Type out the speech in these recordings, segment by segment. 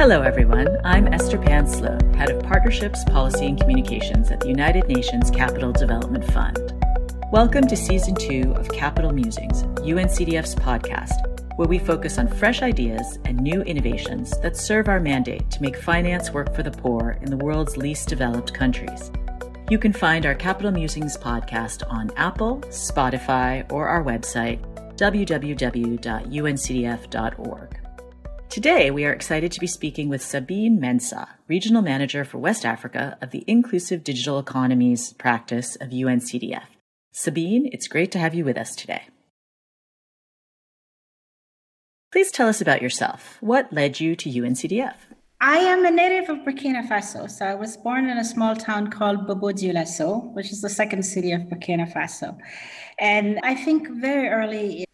Hello, everyone. I'm Esther Pan Sloan, Head of Partnerships, Policy, and Communications at the United Nations Capital Development Fund. Welcome to Season 2 of Capital Musings, UNCDF's podcast, where we focus on fresh ideas and new innovations that serve our mandate to make finance work for the poor in the world's least developed countries. You can find our Capital Musings podcast on Apple, Spotify, or our website, www.uncdf.org. Today, we are excited to be speaking with Sabine Mensah, Regional Manager for West Africa of the Inclusive Digital Economies practice of UNCDF. Sabine, it's great to have you with us today. Please tell us about yourself. What led you to UNCDF? I am a native of Burkina Faso. So I was born in a small town called Bobo Dioulasso, which is the second city of Burkina Faso. And I think very early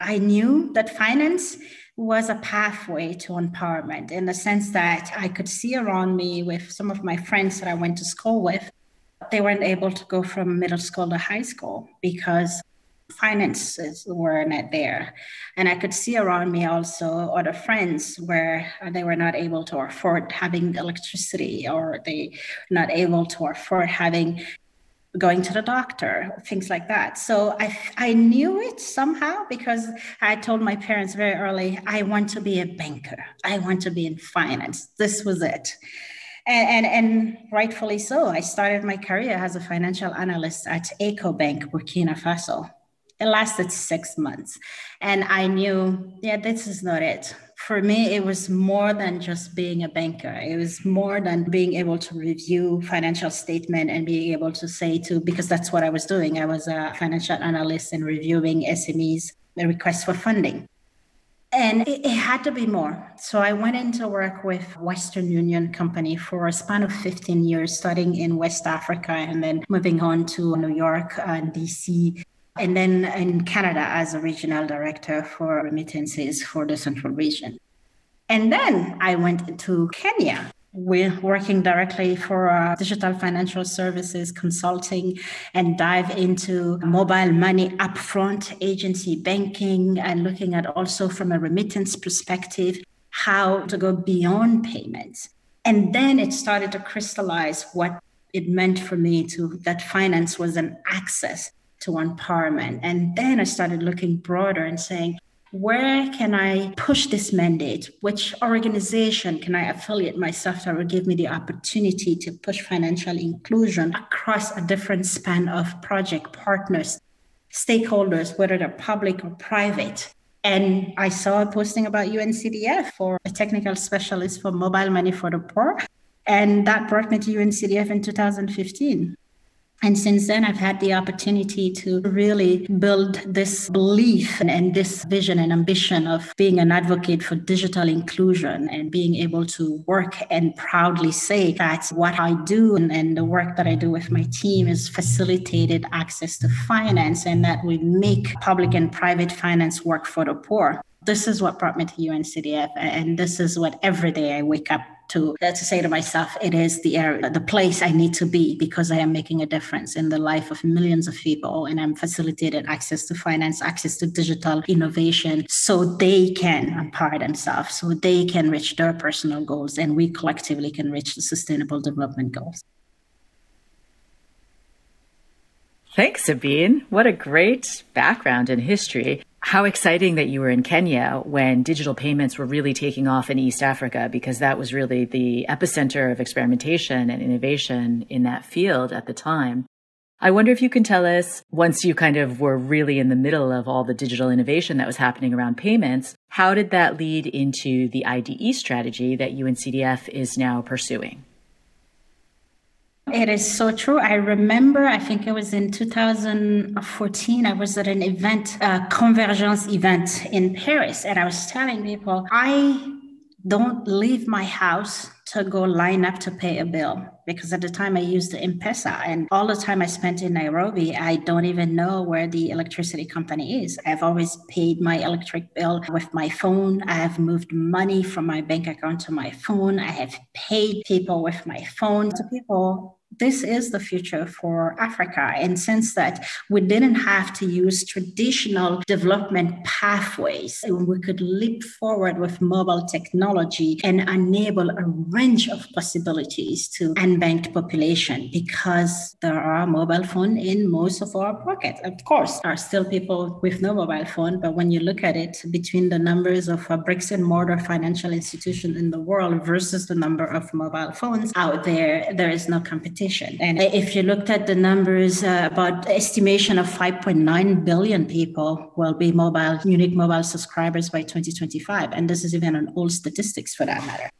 I knew that finance was a pathway to empowerment in the sense that I could see around me with some of my friends that I went to school with. They weren't able to go from middle school to high school because finances were not there. And I could see around me also other friends where they were not able to afford having electricity or they not able to afford having going to the doctor, things like that. So I, I knew it somehow because I told my parents very early, I want to be a banker. I want to be in finance. This was it. And, and, and rightfully so. I started my career as a financial analyst at Ecobank, Burkina Faso. It lasted six months. And I knew, yeah, this is not it for me, it was more than just being a banker. It was more than being able to review financial statement and being able to say to, because that's what I was doing. I was a financial analyst and reviewing SMEs, the request for funding. And it, it, had to be more. So I went into work with Western Union Company for a span of 15 years, starting in West Africa and then moving on to New York and DC and then in Canada as a regional director for remittances for the central region. And then I went to Kenya. We're working directly for uh, digital financial services consulting and dive into mobile money upfront agency banking and looking at also from a remittance perspective how to go beyond payments. And then it started to crystallize what it meant for me to that finance was an access to empowerment. And then I started looking broader and saying, where can I push this mandate? Which organization can I affiliate myself to or give me the opportunity to push financial inclusion across a different span of project partners, stakeholders, whether they're public or private? And I saw a posting about UNCDF for a technical specialist for mobile money for the poor. And that brought me to UNCDF in 2015. And since then, I've had the opportunity to really build this belief and, and, this vision and ambition of being an advocate for digital inclusion and being able to work and proudly say that what I do and, and the work that I do with my team is facilitated access to finance and that we make public and private finance work for the poor. This is what brought me to UNCDF. And this is what every day I wake up to uh, to say to myself, it is the area, the place I need to be because I am making a difference in the life of millions of people, and I'm facilitating access to finance, access to digital innovation, so they can empower themselves, so they can reach their personal goals, and we collectively can reach the sustainable development goals. Thanks, Sabine. What a great background in history how exciting that you were in Kenya when digital payments were really taking off in East Africa, because that was really the epicenter of experimentation and innovation in that field at the time. I wonder if you can tell us, once you kind of were really in the middle of all the digital innovation that was happening around payments, how did that lead into the IDE strategy that UNCDF is now pursuing? It is so true. I remember, I think it was in 2014, I was at an event, a convergence event in Paris, and I was telling people, I don't leave my house to go line up to pay a bill because at the time I used the M-Pesa and all the time I spent in Nairobi, I don't even know where the electricity company is. I've always paid my electric bill with my phone. I have moved money from my bank account to my phone. I have paid people with my phone. To people, this is the future for Africa in sense that we didn't have to use traditional development pathways. We could leap forward with mobile technology and enable a range of possibilities to unbanked population because there are mobile phone in most of our pockets. Of course, there are still people with no mobile phone, but when you look at it between the numbers of bricks and mortar financial institutions in the world versus the number of mobile phones out there, there is no competition. And if you looked at the numbers, uh, about estimation of 5.9 billion people will be mobile, unique mobile subscribers by 2025. And this is even on old statistics for that matter.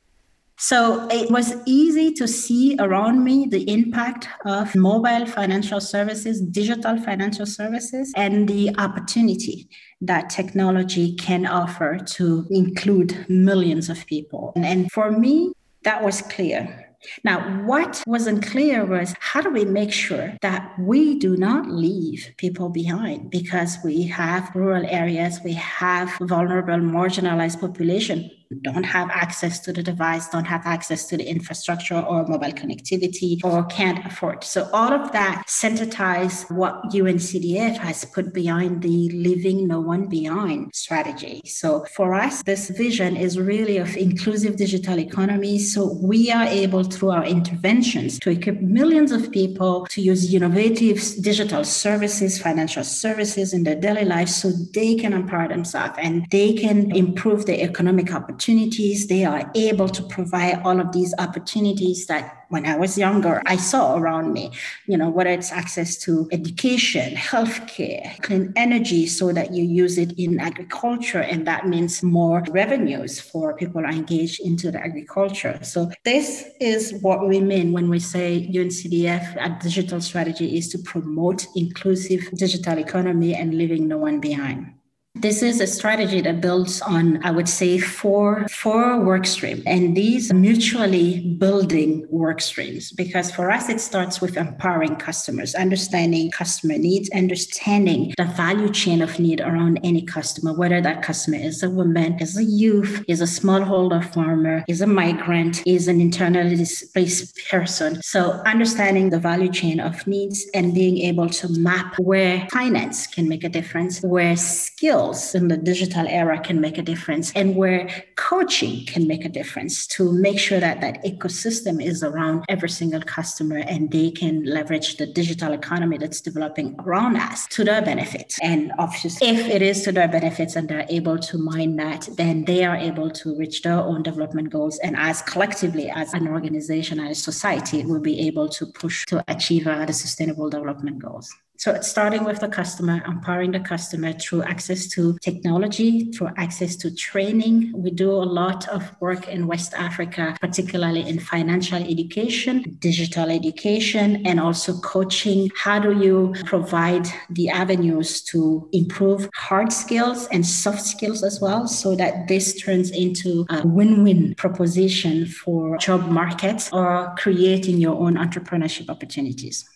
So it was easy to see around me the impact of mobile financial services, digital financial services, and the opportunity that technology can offer to include millions of people. And for me, that was clear. Now, what wasn't clear was how do we make sure that we do not leave people behind because we have rural areas, we have vulnerable, marginalized population don't have access to the device, don't have access to the infrastructure or mobile connectivity, or can't afford. So all of that sensitize what UNCDF has put behind the leaving no one behind strategy. So for us, this vision is really of inclusive digital economy. So we are able through our interventions to equip millions of people to use innovative digital services, financial services in their daily life so they can empower themselves and they can improve their economic opportunities opportunities. They are able to provide all of these opportunities that when I was younger, I saw around me, you know, whether it's access to education, healthcare, clean energy, so that you use it in agriculture. And that means more revenues for people engaged into the agriculture. So this is what we mean when we say UNCDF, a digital strategy is to promote inclusive digital economy and leaving no one behind. This is a strategy that builds on, I would say, four, four work streams. And these mutually building work streams, because for us, it starts with empowering customers, understanding customer needs, understanding the value chain of need around any customer, whether that customer is a woman, is a youth, is a smallholder farmer, is a migrant, is an internally displaced person. So understanding the value chain of needs and being able to map where finance can make a difference, where skill skills in the digital era can make a difference and where coaching can make a difference to make sure that that ecosystem is around every single customer and they can leverage the digital economy that's developing around us to their benefit. And obviously, if it is to their benefits and they're able to mine that, then they are able to reach their own development goals. And as collectively, as an organization, as a society, will be able to push to achieve uh, the sustainable development goals. So it's starting with the customer, empowering the customer through access to technology, through access to training. We do a lot of work in West Africa, particularly in financial education, digital education, and also coaching. How do you provide the avenues to improve hard skills and soft skills as well, so that this turns into a win-win proposition for job markets or creating your own entrepreneurship opportunities?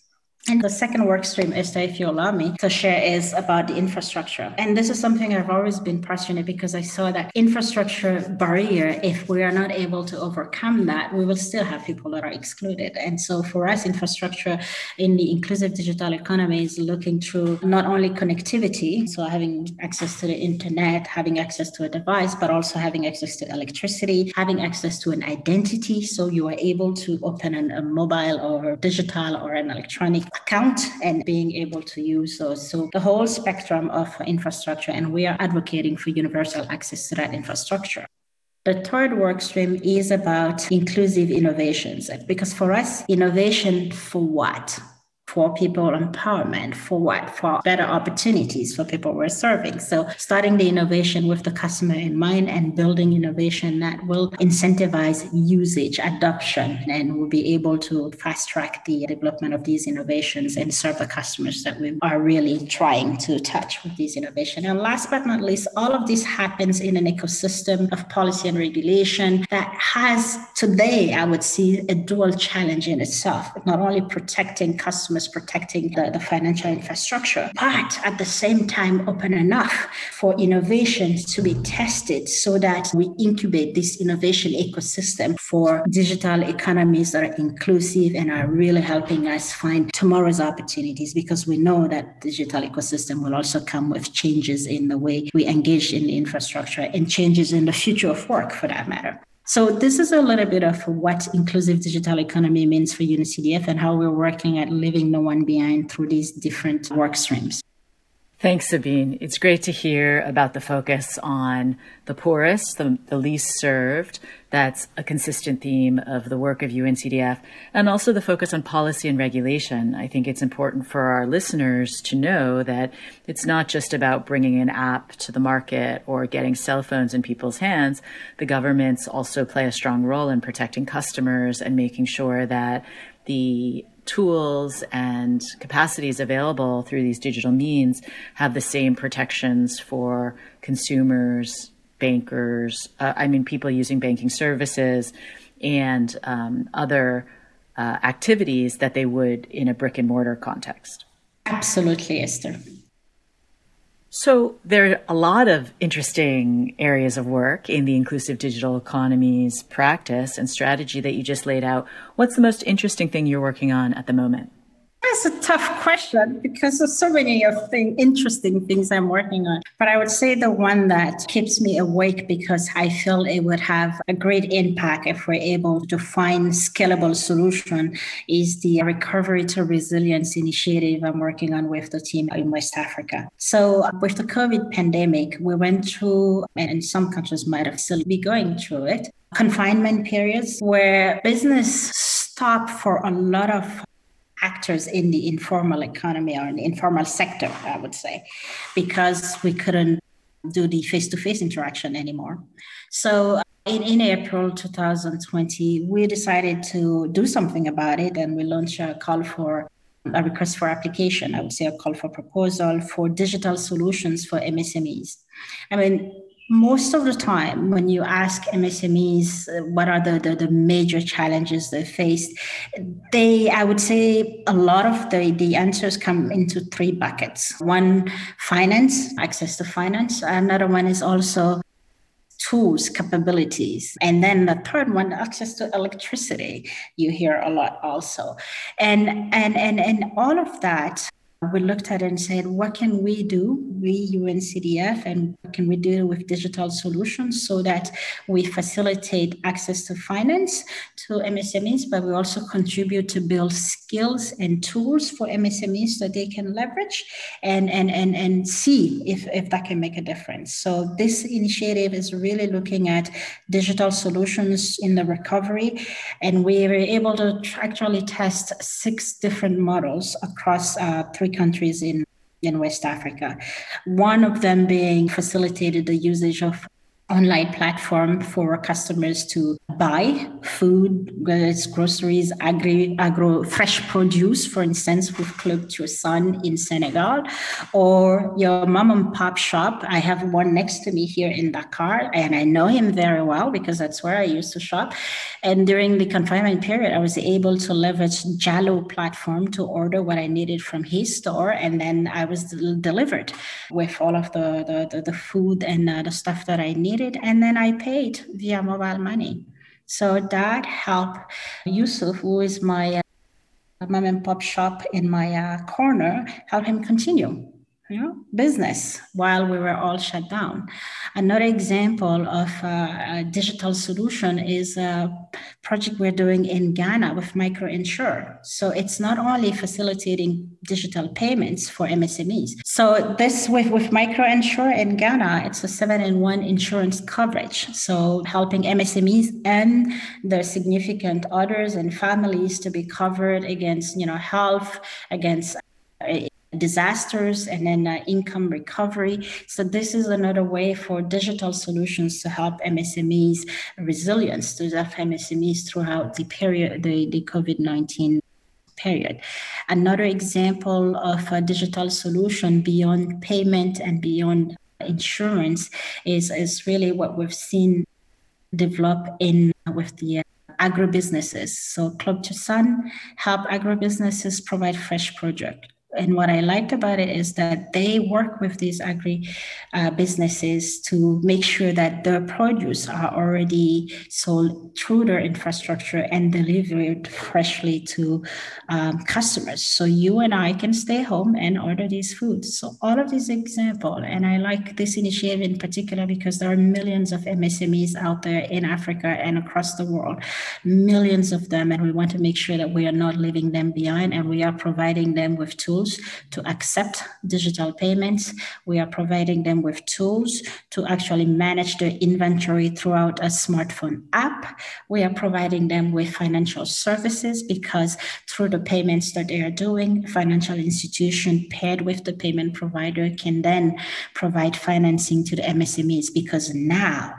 And the second work stream, Esther, if you allow me to share, is about the infrastructure. And this is something I've always been passionate because I saw that infrastructure barrier, if we are not able to overcome that, we will still have people that are excluded. And so for us, infrastructure in the inclusive digital economy is looking through not only connectivity, so having access to the internet, having access to a device, but also having access to electricity, having access to an identity. So you are able to open an, a mobile or digital or an electronic account and being able to use those. So the whole spectrum of infrastructure, and we are advocating for universal access to that infrastructure. The third work stream is about inclusive innovations because for us, innovation for what? For people empowerment for what for better opportunities for people we're serving so starting the innovation with the customer in mind and building innovation that will incentivize usage adoption and will be able to fast track the development of these innovations and serve the customers that we are really trying to touch with these innovation. and last but not least all of this happens in an ecosystem of policy and regulation that has today i would see a dual challenge in itself not only protecting customers as protecting the, the financial infrastructure, but at the same time, open enough for innovations to be tested so that we incubate this innovation ecosystem for digital economies that are inclusive and are really helping us find tomorrow's opportunities because we know that digital ecosystem will also come with changes in the way we engage in infrastructure and changes in the future of work for that matter. So this is a little bit of what inclusive digital economy means for UNCDF and how we're working at leaving no one behind through these different work streams. Thanks, Sabine. It's great to hear about the focus on the poorest, the, the, least served. That's a consistent theme of the work of UNCDF, and also the focus on policy and regulation. I think it's important for our listeners to know that it's not just about bringing an app to the market or getting cell phones in people's hands. The governments also play a strong role in protecting customers and making sure that the tools and capacities available through these digital means have the same protections for consumers, bankers, uh, I mean, people using banking services and um, other uh, activities that they would in a brick and mortar context. Absolutely, Esther. So there are a lot of interesting areas of work in the inclusive digital economies practice and strategy that you just laid out. What's the most interesting thing you're working on at the moment? That's a tough question because there's so many of thing, interesting things I'm working on. But I would say the one that keeps me awake because I feel it would have a great impact if we're able to find scalable solution is the Recovery to Resilience initiative I'm working on with the team in West Africa. So with the COVID pandemic, we went through, and some countries might have still be going through it, confinement periods where business stopped for a lot of actors in the informal economy or in the informal sector, I would say, because we couldn't do the face to face interaction anymore. So uh, in, in April 2020, we decided to do something about it and we launched a call for a request for application, I would say a call for proposal for digital solutions for MSMEs. I mean, most of the time when you ask msmes uh, what are the, the, the, major challenges they face they i would say a lot of the, the answers come into three buckets. One finance access to finance. Another one is also tools capabilities. And then the third one access to electricity. You hear a lot also. And and and and all of that we looked at it and said, what can we do, we UNCDF, and what can we do with digital solutions so that we facilitate access to finance to MSMEs, but we also contribute to build skills and tools for MSMEs that they can leverage and, and, and, and see if, if that can make a difference. So this initiative is really looking at digital solutions in the recovery. And we were able to actually test six different models across uh, three countries in, in West Africa. One of them being facilitated the usage of online platform for customers to buy food, whether it's groceries, agri, agro, fresh produce, for instance, with Club to Sun in Senegal, or your mom and pop shop. I have one next to me here in Dakar, and I know him very well because that's where I used to shop. And during the confinement period, I was able to leverage Jalo platform to order what I needed from his store, and then I was delivered with all of the the, the, the food and uh, the stuff that I needed and then I paid via mobile money. So that helped Yusuf, who is my uh, mom and pop shop in my uh, corner, help him continue you know, business while we were all shut down. Another example of a digital solution is a project we're doing in Ghana with MicroEnsure. So it's not only facilitating digital payments for MSMEs. So this with, with MicroEnsure in Ghana, it's a seven in one insurance coverage. So helping MSMEs and their significant others and families to be covered against, you know, health, against uh, disasters and then uh, income recovery. So this is another way for digital solutions to help MSMEs resilience to help MSMEs throughout the period, the, the COVID-19 period. Another example of a digital solution beyond payment and beyond insurance is, is really what we've seen develop in with the agribusinesses. So Club to Sun help agribusinesses provide fresh product and what I liked about it is that they work with these agri uh, businesses to make sure that their produce are already sold through their infrastructure and delivered freshly to um, customers. So you and I can stay home and order these foods. So all of these example, and I like this initiative in particular because there are millions of MSMEs out there in Africa and across the world, millions of them, and we want to make sure that we are not leaving them behind and we are providing them with tools tools to accept digital payments. We are providing them with tools to actually manage their inventory throughout a smartphone app. We are providing them with financial services because through the payments that they are doing, financial institution paired with the payment provider can then provide financing to the MSMEs because now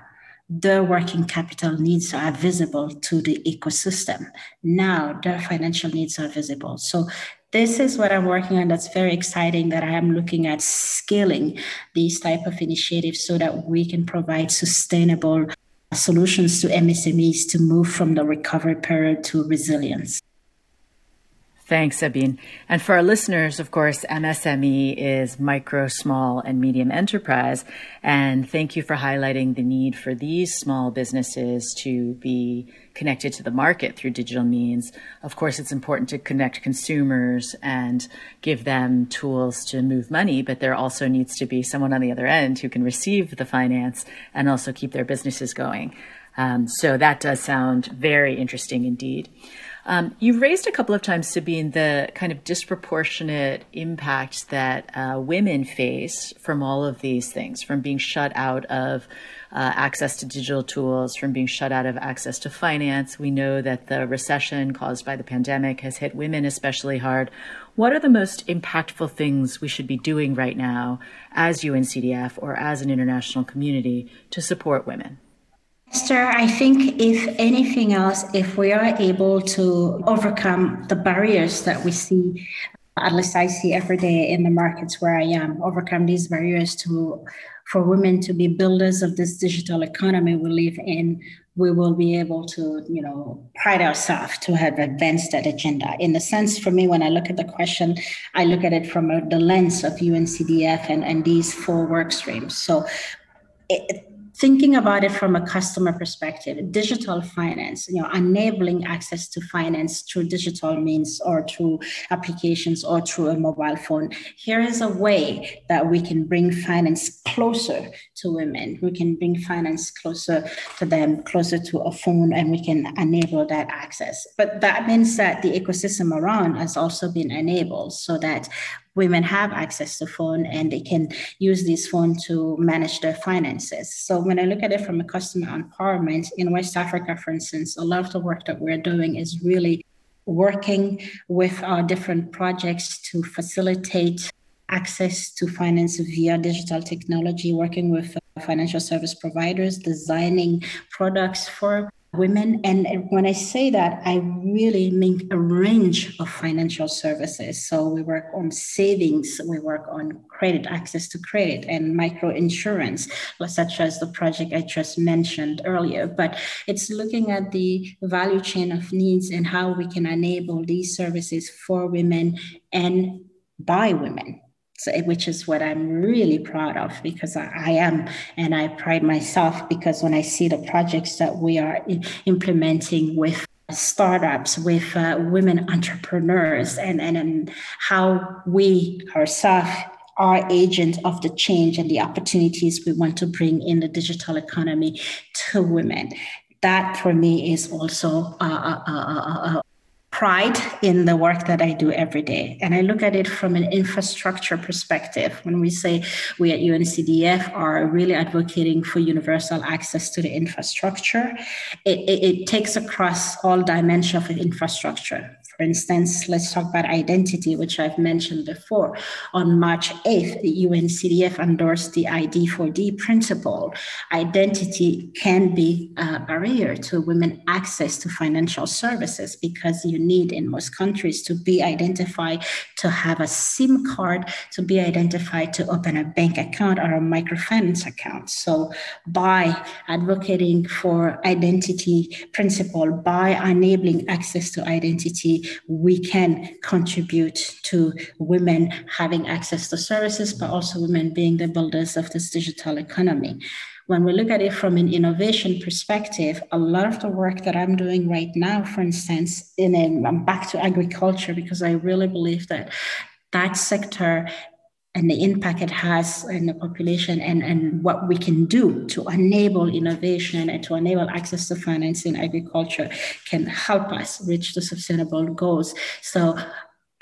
their working capital needs are visible to the ecosystem. Now their financial needs are visible. So this is what I'm working on that's very exciting that I am looking at scaling these type of initiatives so that we can provide sustainable solutions to MSMEs to move from the recovery period to resilience. Thanks, Sabine. And for our listeners, of course, MSME is micro, small, and medium enterprise. And thank you for highlighting the need for these small businesses to be connected to the market through digital means. Of course, it's important to connect consumers and give them tools to move money, but there also needs to be someone on the other end who can receive the finance and also keep their businesses going. Um, so that does sound very interesting indeed. Um, you've raised a couple of times, Sabine, the kind of disproportionate impact that uh, women face from all of these things, from being shut out of uh, access to digital tools, from being shut out of access to finance. We know that the recession caused by the pandemic has hit women especially hard. What are the most impactful things we should be doing right now as UNCDF or as an international community to support women? Esther, I think if anything else, if we are able to overcome the barriers that we see, at least I see every day in the markets where I am, overcome these barriers to for women to be builders of this digital economy we live in, we will be able to, you know, pride ourselves to have advanced that agenda. In the sense, for me, when I look at the question, I look at it from the lens of UNCDF and, and these four work streams. So it, thinking about it from a customer perspective, digital finance, you know, enabling access to finance through digital means or through applications or through a mobile phone. Here is a way that we can bring finance closer to women. We can bring finance closer to them, closer to a phone, and we can enable that access. But that means that the ecosystem around has also been enabled so that women have access to phone and they can use this phone to manage their finances. So when I look at it from a customer empowerment in West Africa, for instance, a lot of the work that we're doing is really working with our different projects to facilitate access to finance via digital technology, working with financial service providers, designing products for women. And when I say that, I really mean a range of financial services. So we work on savings, we work on credit, access to credit, and micro insurance, such as the project I just mentioned earlier. But it's looking at the value chain of needs and how we can enable these services for women and by women which is what I'm really proud of because I, I, am, and I pride myself because when I see the projects that we are implementing with startups, with uh, women entrepreneurs, and, and, and how we ourselves are agents of the change and the opportunities we want to bring in the digital economy to women. That for me is also a, a, pride in the work that I do every day. And I look at it from an infrastructure perspective. When we say we at UNCDF are really advocating for universal access to the infrastructure, it, it, it takes across all dimensions of infrastructure. For instance, let's talk about identity, which I've mentioned before. On March 8th, the UNCDF endorsed the ID4D principle. Identity can be a barrier to women access to financial services because you need in most countries to be identified, to have a SIM card, to be identified to open a bank account or a microfinance account. So by advocating for identity principle, by enabling access to identity, we can contribute to women having access to services, but also women being the builders of this digital economy. When we look at it from an innovation perspective, a lot of the work that I'm doing right now, for instance, in a, I'm back to agriculture because I really believe that that sector and the impact it has in the population and, and what we can do to enable innovation and to enable access to finance in agriculture can help us reach the sustainable goals. So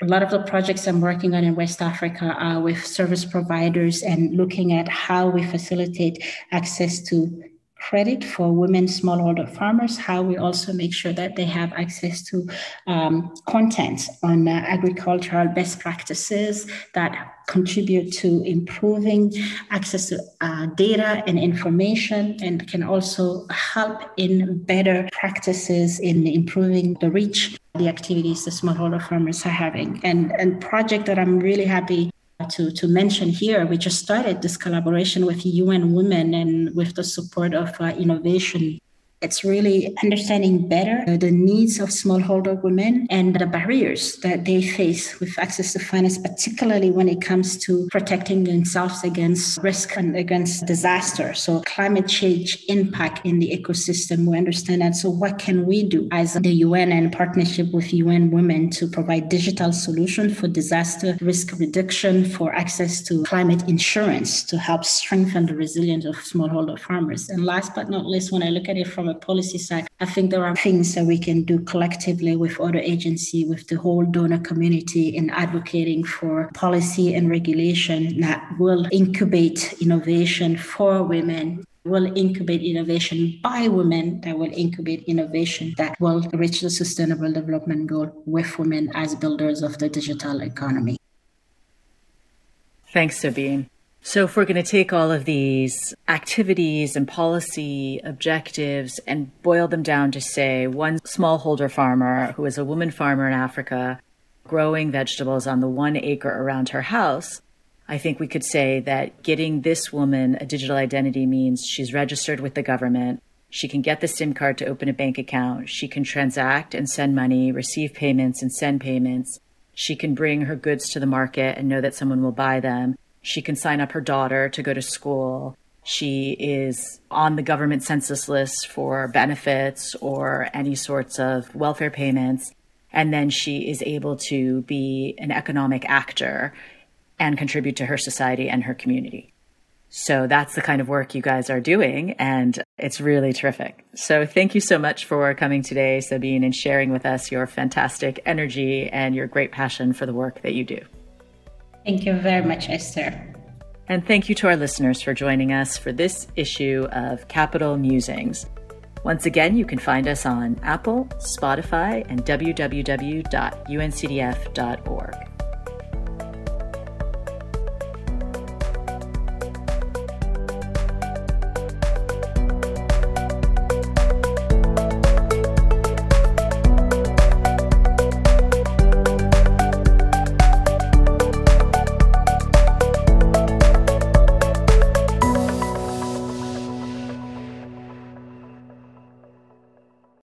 a lot of the projects I'm working on in West Africa are with service providers and looking at how we facilitate access to credit for women smallholder farmers, how we also make sure that they have access to um, content on uh, agricultural best practices that contribute to improving access to uh, data and information and can also help in better practices in improving the reach the activities the smallholder farmers are having. And and project that i'm really happy to, to mention here, we just started this collaboration with UN Women and with the support of uh, Innovation it's really understanding better the needs of smallholder women and the barriers that they face with access to finance, particularly when it comes to protecting themselves against risk and against disaster. So climate change impact in the ecosystem, we understand that. So what can we do as the UN and partnership with UN Women to provide digital solution for disaster risk reduction, for access to climate insurance to help strengthen the resilience of smallholder farmers? And last but not least, when I look at it from a policy side, I think there are things that we can do collectively with other agency, with the whole donor community in advocating for policy and regulation that will incubate innovation for women will incubate innovation by women that will incubate innovation that will reach the sustainable development goal with women as builders of the digital economy. Thanks, Sabine. So, if we're going to take all of these activities and policy objectives and boil them down to say one smallholder farmer who is a woman farmer in Africa growing vegetables on the one acre around her house, I think we could say that getting this woman a digital identity means she's registered with the government. She can get the SIM card to open a bank account. She can transact and send money, receive payments and send payments. She can bring her goods to the market and know that someone will buy them. She can sign up her daughter to go to school. She is on the government census list for benefits or any sorts of welfare payments. And then she is able to be an economic actor and contribute to her society and her community. So that's the kind of work you guys are doing, and it's really terrific. So thank you so much for coming today, Sabine, and sharing with us your fantastic energy and your great passion for the work that you do. Thank you very much, Esther. And thank you to our listeners for joining us for this issue of Capital Musings. Once again, you can find us on Apple, Spotify, and www.uncdf.org.